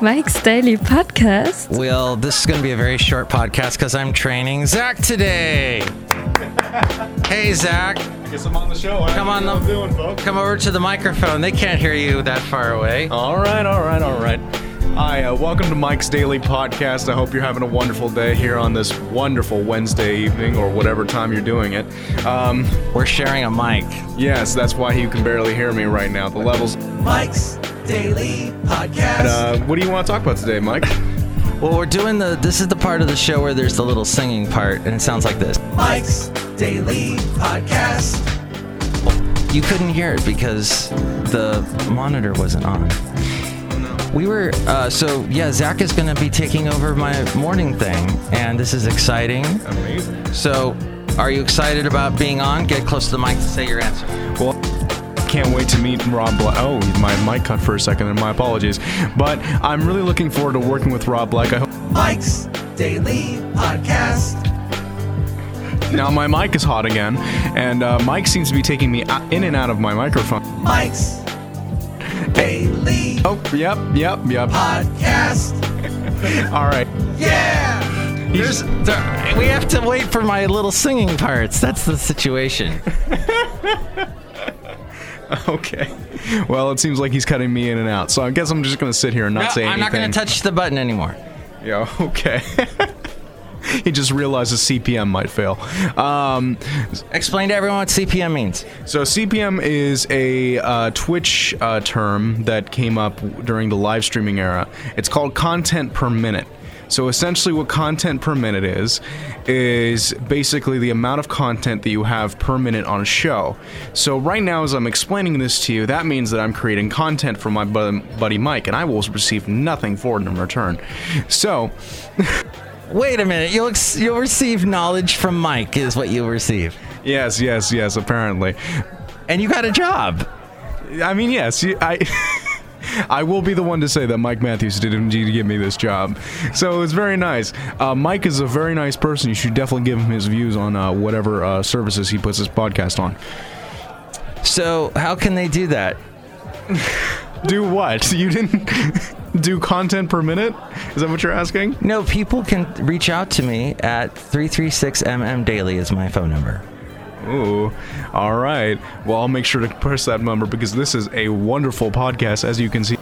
Mike's Daily Podcast. Well, this is going to be a very short podcast because I'm training Zach today. hey, Zach. I guess I'm on the show. Come on, How the- doing, folks? Come over to the microphone. They can't hear you that far away. All right, all right, all right. Hi, uh, welcome to Mike's Daily Podcast. I hope you're having a wonderful day here on this wonderful Wednesday evening or whatever time you're doing it. Um, We're sharing a mic. yes, that's why you can barely hear me right now. The levels. Mike's Daily Podcast. Uh, what do you want to talk about today, Mike? Well, we're doing the. This is the part of the show where there's the little singing part, and it sounds like this. Mike's Daily Podcast. You couldn't hear it because the monitor wasn't on. We were uh, so yeah. Zach is going to be taking over my morning thing, and this is exciting. Amazing. So, are you excited about being on? Get close to the mic to say your answer. Well, can't wait to meet Rob Black. Oh, my mic cut for a second, and my apologies. But I'm really looking forward to working with Rob Black. I hope. Mike's Daily Podcast. Now my mic is hot again, and uh, Mike seems to be taking me in and out of my microphone. Mike's Daily Oh, yep, yep, yep. Podcast. All right. Yeah. There's, there, we have to wait for my little singing parts. That's the situation. Okay. Well, it seems like he's cutting me in and out, so I guess I'm just gonna sit here and not No, say I'm anything. not going to touch the button anymore. Yeah. Okay. he just realizes CPM might fail. Um, Explain to everyone what CPM means. So CPM is a uh, Twitch uh, term that came up during the live streaming era. It's called content per minute. So essentially, what content per minute is is basically the amount of content that you have per minute on a show. So right now, as I'm explaining this to you, that means that I'm creating content for my buddy Mike, and I will receive nothing for it in return. So Wait a minute. You'll ex- you'll receive knowledge from Mike is what you'll receive, yes, yes, yes. Apparently, and you got a job. I mean, yes, I. I will be the one to say that Mike Matthews did indeed give me this job. So it's very nice. Uh, Mike is a very nice person. You should definitely give him his views on uh, whatever uh, services he puts his podcast on. So how can they do that? Do what? You didn't do content per minute? Is that what you're asking? No, people can reach out to me at 336mm daily is my phone number. Ooh, all right. Well, I'll make sure to press that number because this is a wonderful podcast, as you can see.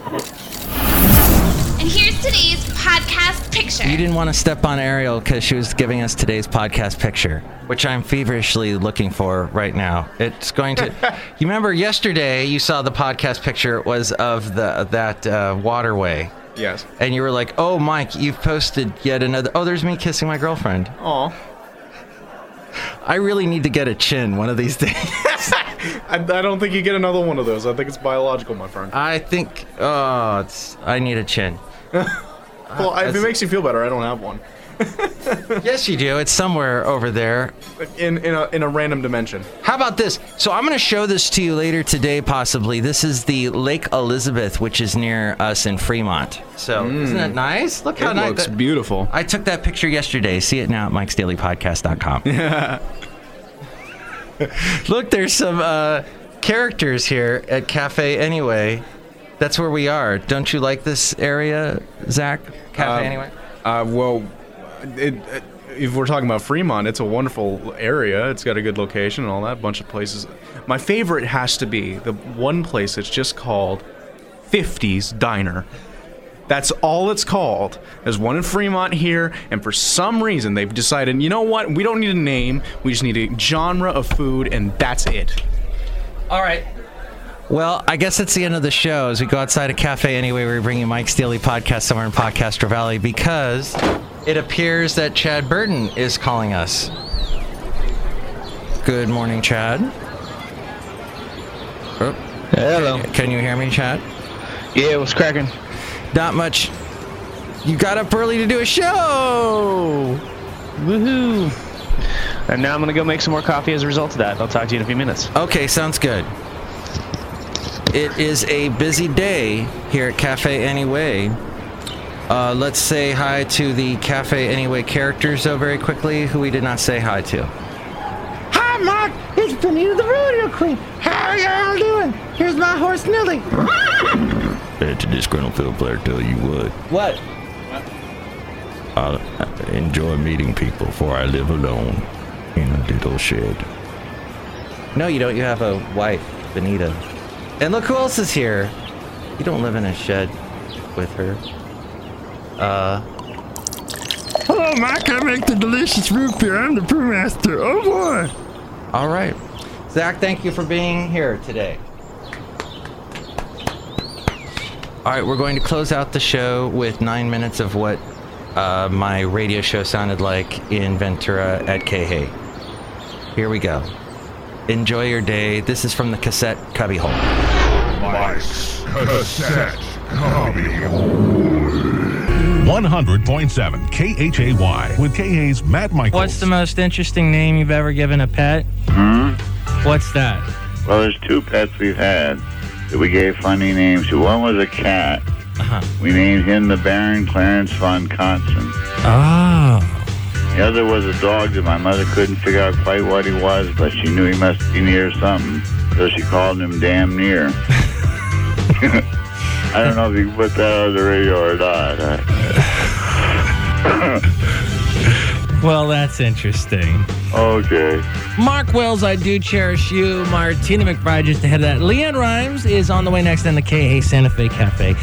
And here's today's podcast picture. You didn't want to step on Ariel because she was giving us today's podcast picture, which I'm feverishly looking for right now. It's going to. you remember yesterday you saw the podcast picture was of the that uh, waterway, Yes. and you were like, "Oh, Mike, you've posted yet another." Oh, there's me kissing my girlfriend. Aw. I really need to get a chin one of these days. I, I don't think you get another one of those. I think it's biological, my friend. I think. Oh, it's. I need a chin. Well, if it makes you feel better, I don't have one. Yes, you do. It's somewhere over there. In in a in a random dimension. How about this? So I'm going to show this to you later today, possibly. This is the Lake Elizabeth, which is near us in Fremont. So isn't it nice? Look how It nice. looks beautiful. I took that picture yesterday. See it now at mikesdailypodcast.com. Look, there's some uh, characters here at Cafe Anyway. That's where we are. Don't you like this area, Zach? Cafe Um, Anyway. Uh, well, it, it, if we're talking about Fremont, it's a wonderful area. It's got a good location and all that bunch of places. My favorite has to be the one place that's just called 50s Diner. That's all it's called. There's one in Fremont here, and for some reason they've decided, you know what? We don't need a name. We just need a genre of food, and that's it. All right. Well, I guess it's the end of the show as we go outside a cafe anyway. We're bringing Mike's Daily Podcast somewhere in Podcaster Valley because it appears that Chad Burton is calling us. Good morning, Chad. Oh, Hello. can you hear me, Chad? Yeah, what's cracking? Not much. You got up early to do a show. Woohoo! And now I'm gonna go make some more coffee as a result of that. I'll talk to you in a few minutes. Okay, sounds good. It is a busy day here at Cafe Anyway. Uh, let's say hi to the Cafe Anyway characters, though, very quickly, who we did not say hi to. Hi, Mark. It's Benita the Rodeo Queen. How are y'all doing? Here's my horse, Nilly. let your disgruntled field player tell you what. What? I enjoy meeting people, for I live alone in a little shed. No, you don't. You have a wife, Benita. And look who else is here. You don't live in a shed with her. Uh, Hello, Mike. I make the delicious root beer. I'm the brewmaster. Oh boy. all right. Zach, thank you for being here today. All right, we're going to close out the show with nine minutes of what uh, my radio show sounded like in Ventura at K Here we go. Enjoy your day. This is from the cassette cubbyhole. Mike's Cassette Copy. 100.7 KHAY with KA's Matt Michaels. What's the most interesting name you've ever given a pet? Hmm? What's that? Well, there's two pets we've had that we gave funny names to. One was a cat. Uh-huh. We named him the Baron Clarence von Conson. Oh. The other was a dog that my mother couldn't figure out quite what he was, but she knew he must be near something, so she called him Damn Near. I don't know if you can put that on the radio or not. Well, that's interesting. okay. Mark Wills, I do cherish you. Martina McBride just ahead of that. LeAnn Rimes is on the way next in the K Santa Fe Cafe.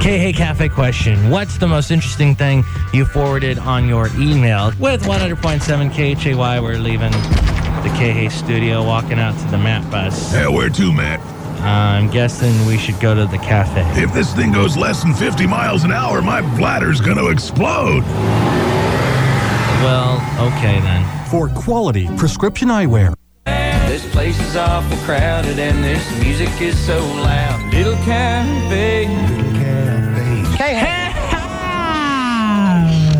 K Cafe question What's the most interesting thing you forwarded on your email? With 100.7 KHAY, we're leaving the K studio, walking out to the map bus. Yeah, where to, Matt? I'm guessing we should go to the cafe. If this thing goes less than 50 miles an hour, my bladder's gonna explode. Well, okay then. For quality prescription eyewear. This place is awful crowded and this music is so loud. Little cafe. Little cafe. Hey, hey.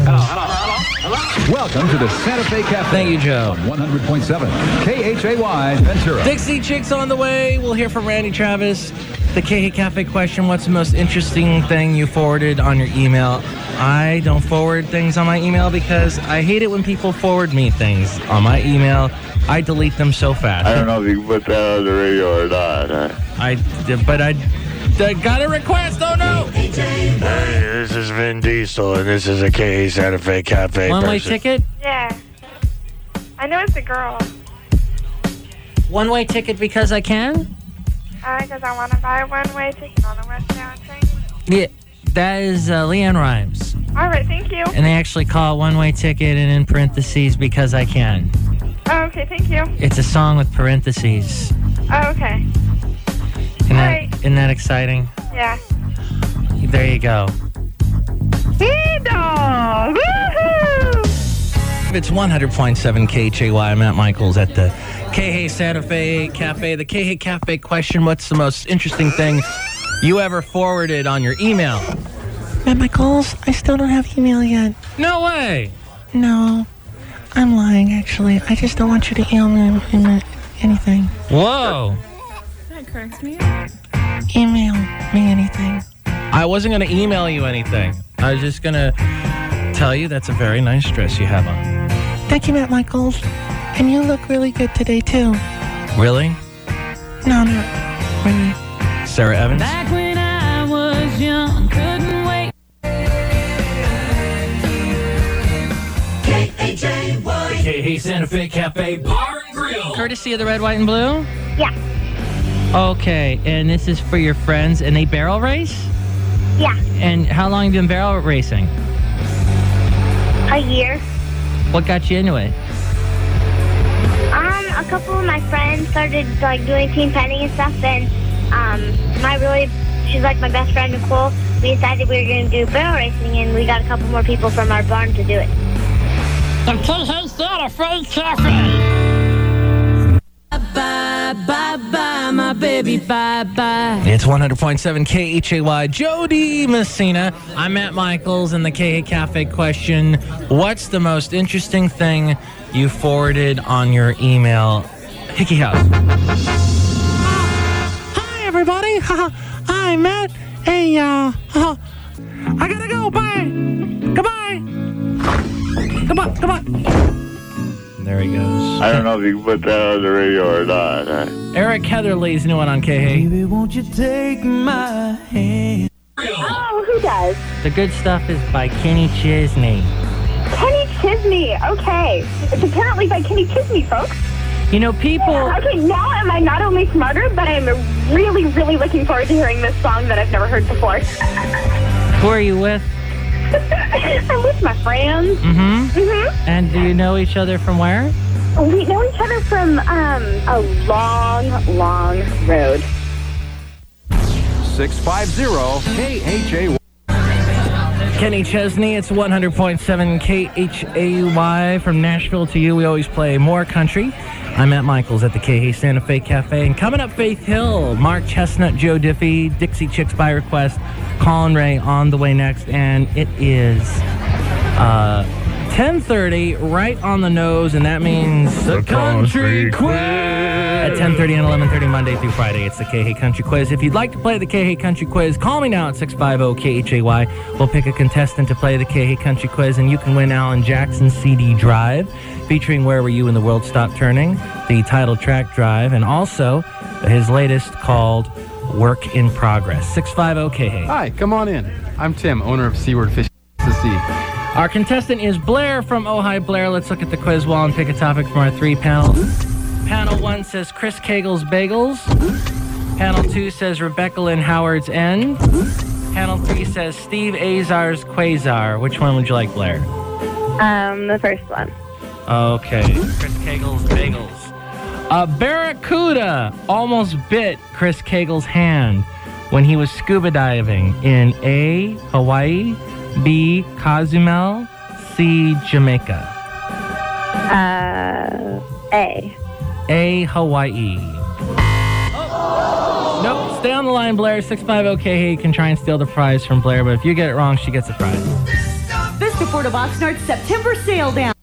hello, hello, hello, hello. Welcome to the Santa Fe Cafe. Thank you, Joe. 100.7 KHAY Ventura. Dixie Chicks on the way. We'll hear from Randy Travis. The KH Cafe question What's the most interesting thing you forwarded on your email? I don't forward things on my email because I hate it when people forward me things on my email. I delete them so fast. I don't know if you can put that on the radio or not. I, but I, I got a request. Oh no! Hey, this is Vin Diesel, and this is a K Santa Fe Cafe. One way person. ticket? Yeah. I know it's a girl. One way ticket because I can? Uh, because I want to buy a one-way ticket on the westbound train. Yeah, that is uh, LeAnn Rimes. All right, thank you. And they actually call it one way ticket and in parentheses because I can. Oh, okay, thank you. It's a song with parentheses. Oh, okay. Isn't that, isn't that exciting? Yeah. There you go. Dog! Woohoo! It's 100.7 KHAY. Matt Michaels at the KH Santa Fe Cafe. The KH Cafe question What's the most interesting thing you ever forwarded on your email? Matt Michaels, I still don't have email yet. No way. No, I'm lying, actually. I just don't want you to email me email anything. Whoa. That cracks me up. Email me anything. I wasn't going to email you anything. I was just going to tell you that's a very nice dress you have on. Thank you, Matt Michaels. And you look really good today, too. Really? No, not really. Sara Evans? Back when I was young, couldn't wait. KH Santa Fe Cafe Bar and Grill. Courtesy of the red, white, and blue? Yeah. Okay, and this is for your friends, and they barrel race? Yeah. And how long have you been barrel racing? A year. What got you into it? Um, a couple of my friends started like doing team penning and stuff, and um, my really, she's like my best friend Nicole. We decided we were going to do barrel racing, and we got a couple more people from our barn to do it. The KH Santa Fe Cafe. Bye, bye, bye, my baby, bye, bye. It's 100.7 KHAY. Jo Dee Messina. I'm Matt Michaels in the KH Cafe question. What's the most interesting thing you forwarded on your email? Hickey House. Hi, everybody. Hi, Matt. Hey, uh, uh, I gotta go. Bye. Goodbye. Goodbye. Goodbye. There he goes. I don't know if you can put that on the radio or not. Eric Heatherly's new one on KH. Baby, won't you take my hand? Oh, who does? The good stuff is by Kenny Chesney. Kenny Chesney. Okay. It's apparently by Kenny Chesney, folks. You know, people. Okay, now am I not only smarter, but I am really, really looking forward to hearing this song that I've never heard before. Who are you with? I'm with my friends. Mm-hmm. Mm-hmm. And do you know each other from where? We know each other from um, a long, long road. 650 KHA. Kenny Chesney, it's 100.7 KHAY from Nashville to you. We always play more country. I'm at Michaels at the KH Santa Fe Cafe. And coming up, Faith Hill, Mark Chesnutt, Joe Diffie, Dixie Chicks by request, Collin Raye on the way next. And it is uh, 10.30, right on the nose, and that means the Country Quiz at 10.30 and 11.30 Monday through Friday. It's the KH Country Quiz. If you'd like to play the KH Country Quiz, call me now at 650-KHAY. We'll pick a contestant to play the KH Country Quiz, and you can win Alan Jackson's CD drive featuring Where Were You When the World Stopped Turning, the title track drive, and also his latest called Work in Progress. 650-KH. Hi, come on in. I'm Tim, owner of Seaward Fish to Sea. Our contestant is Blair from Oh Hi Blair. Let's look at the quiz wall and pick a topic from our three panels. Panel one says Chris Cagle's Bagels. Panel two says Rebecca Lynn Howard's End. Panel three says Steve Azar's Quasar. Which one would you like, Blair? Um, the first one. Okay, Chris Cagle's Bagels. A barracuda almost bit Chris Cagle's hand when he was scuba diving in A, Hawaii, B, Cozumel, C, Jamaica. Uh, A. A, Hawaii. Oh. Nope, stay on the line, Blair. 650 Hey, can try and steal the prize from Blair, but if you get it wrong, she gets a prize. Vista Ford of Oxnard's September sale down.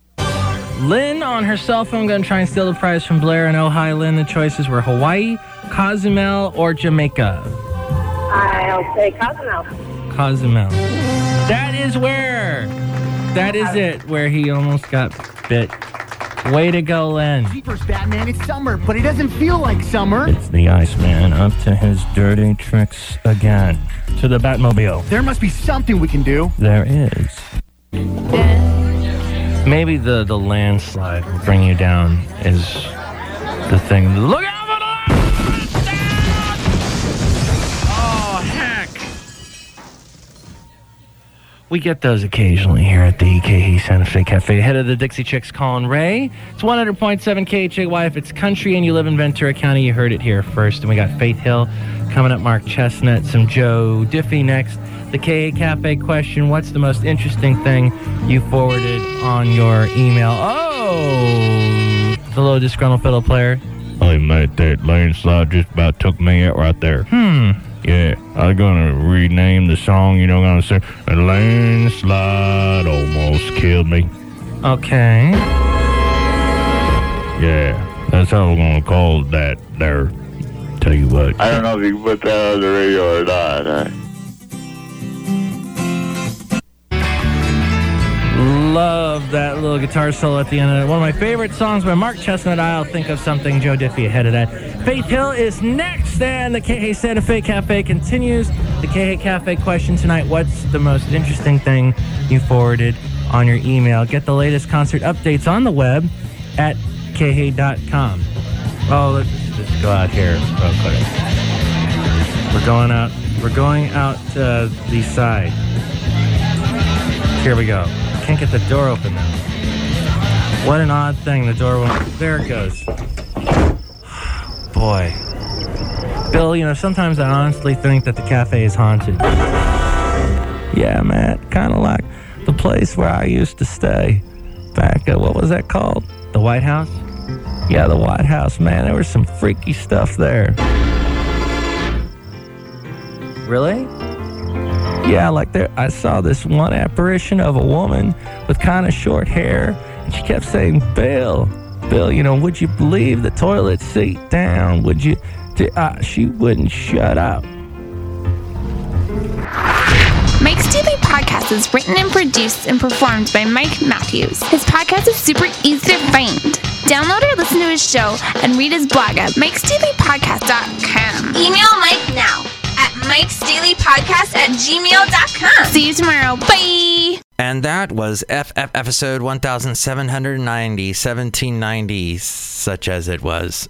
Lynn on her cell phone gonna try and steal the prize from Blair and oh hi Lynn. The choices were Hawaii, Cozumel, or Jamaica. I'll say Cozumel. Cozumel. That is where. That is it, where he almost got bit. Way to go, Len. Jeepers, Batman, it's summer, but it doesn't feel like summer. It's the Iceman up to his dirty tricks again. To the Batmobile. There must be something we can do. There is. Maybe the, the landslide will bring you down is the thing. Look out We get those occasionally here at the EKE Santa Fe Cafe. Head of the Dixie Chicks, Collin Raye. It's 100.7 KHAY. If it's country and you live in Ventura County, you heard it here first. And we got Faith Hill coming up, Mark Chesnutt, some Joe Diffie next. The KA Cafe question What's the most interesting thing you forwarded on your email? Oh, the little disgruntled fiddle player. I mate, that landslide just about took me out right there. Hmm. Yeah, I'm gonna rename the song, you know, what gonna say, The landslide almost killed me. Okay. Yeah, that's how we're gonna call that there. Tell you what. I don't know if you can put that on the radio or not. Huh? Love that little guitar solo at the end of it. One of my favorite songs by Mark Chesnutt. I'll think of something. Joe Diffie ahead of that. Faith Hill is next, and the KH Santa Fe Cafe continues. The KH Cafe question tonight What's the most interesting thing you forwarded on your email? Get the latest concert updates on the web at kh.com. Oh, let's just go out here real quick. We're going out. We're going out uh, the side. Here we go. Can't get the door open now. What an odd thing. The door won't. There it goes. Boy. Bill, you know, sometimes I honestly think that the cafe is haunted. Yeah, Matt. Kind of like the place where I used to stay back at, what was that called? The White House? Yeah, the White House, man. There was some freaky stuff there. Really? Yeah, like there, I saw this one apparition of a woman with kind of short hair, and she kept saying, "Bill, Bill, you know, would you leave the toilet seat down? Would you?" D- Uh, she wouldn't shut up. Mike's Daily Podcast is written and produced and performed by Mike Matthews. His podcast is super easy to find. Download or listen to his show and read his blog at mikesdailypodcast.com. Email Mike now at mikesdailypodcast at gmail.com. See you tomorrow. Bye. And that was FF episode 1790, 1790, such as it was.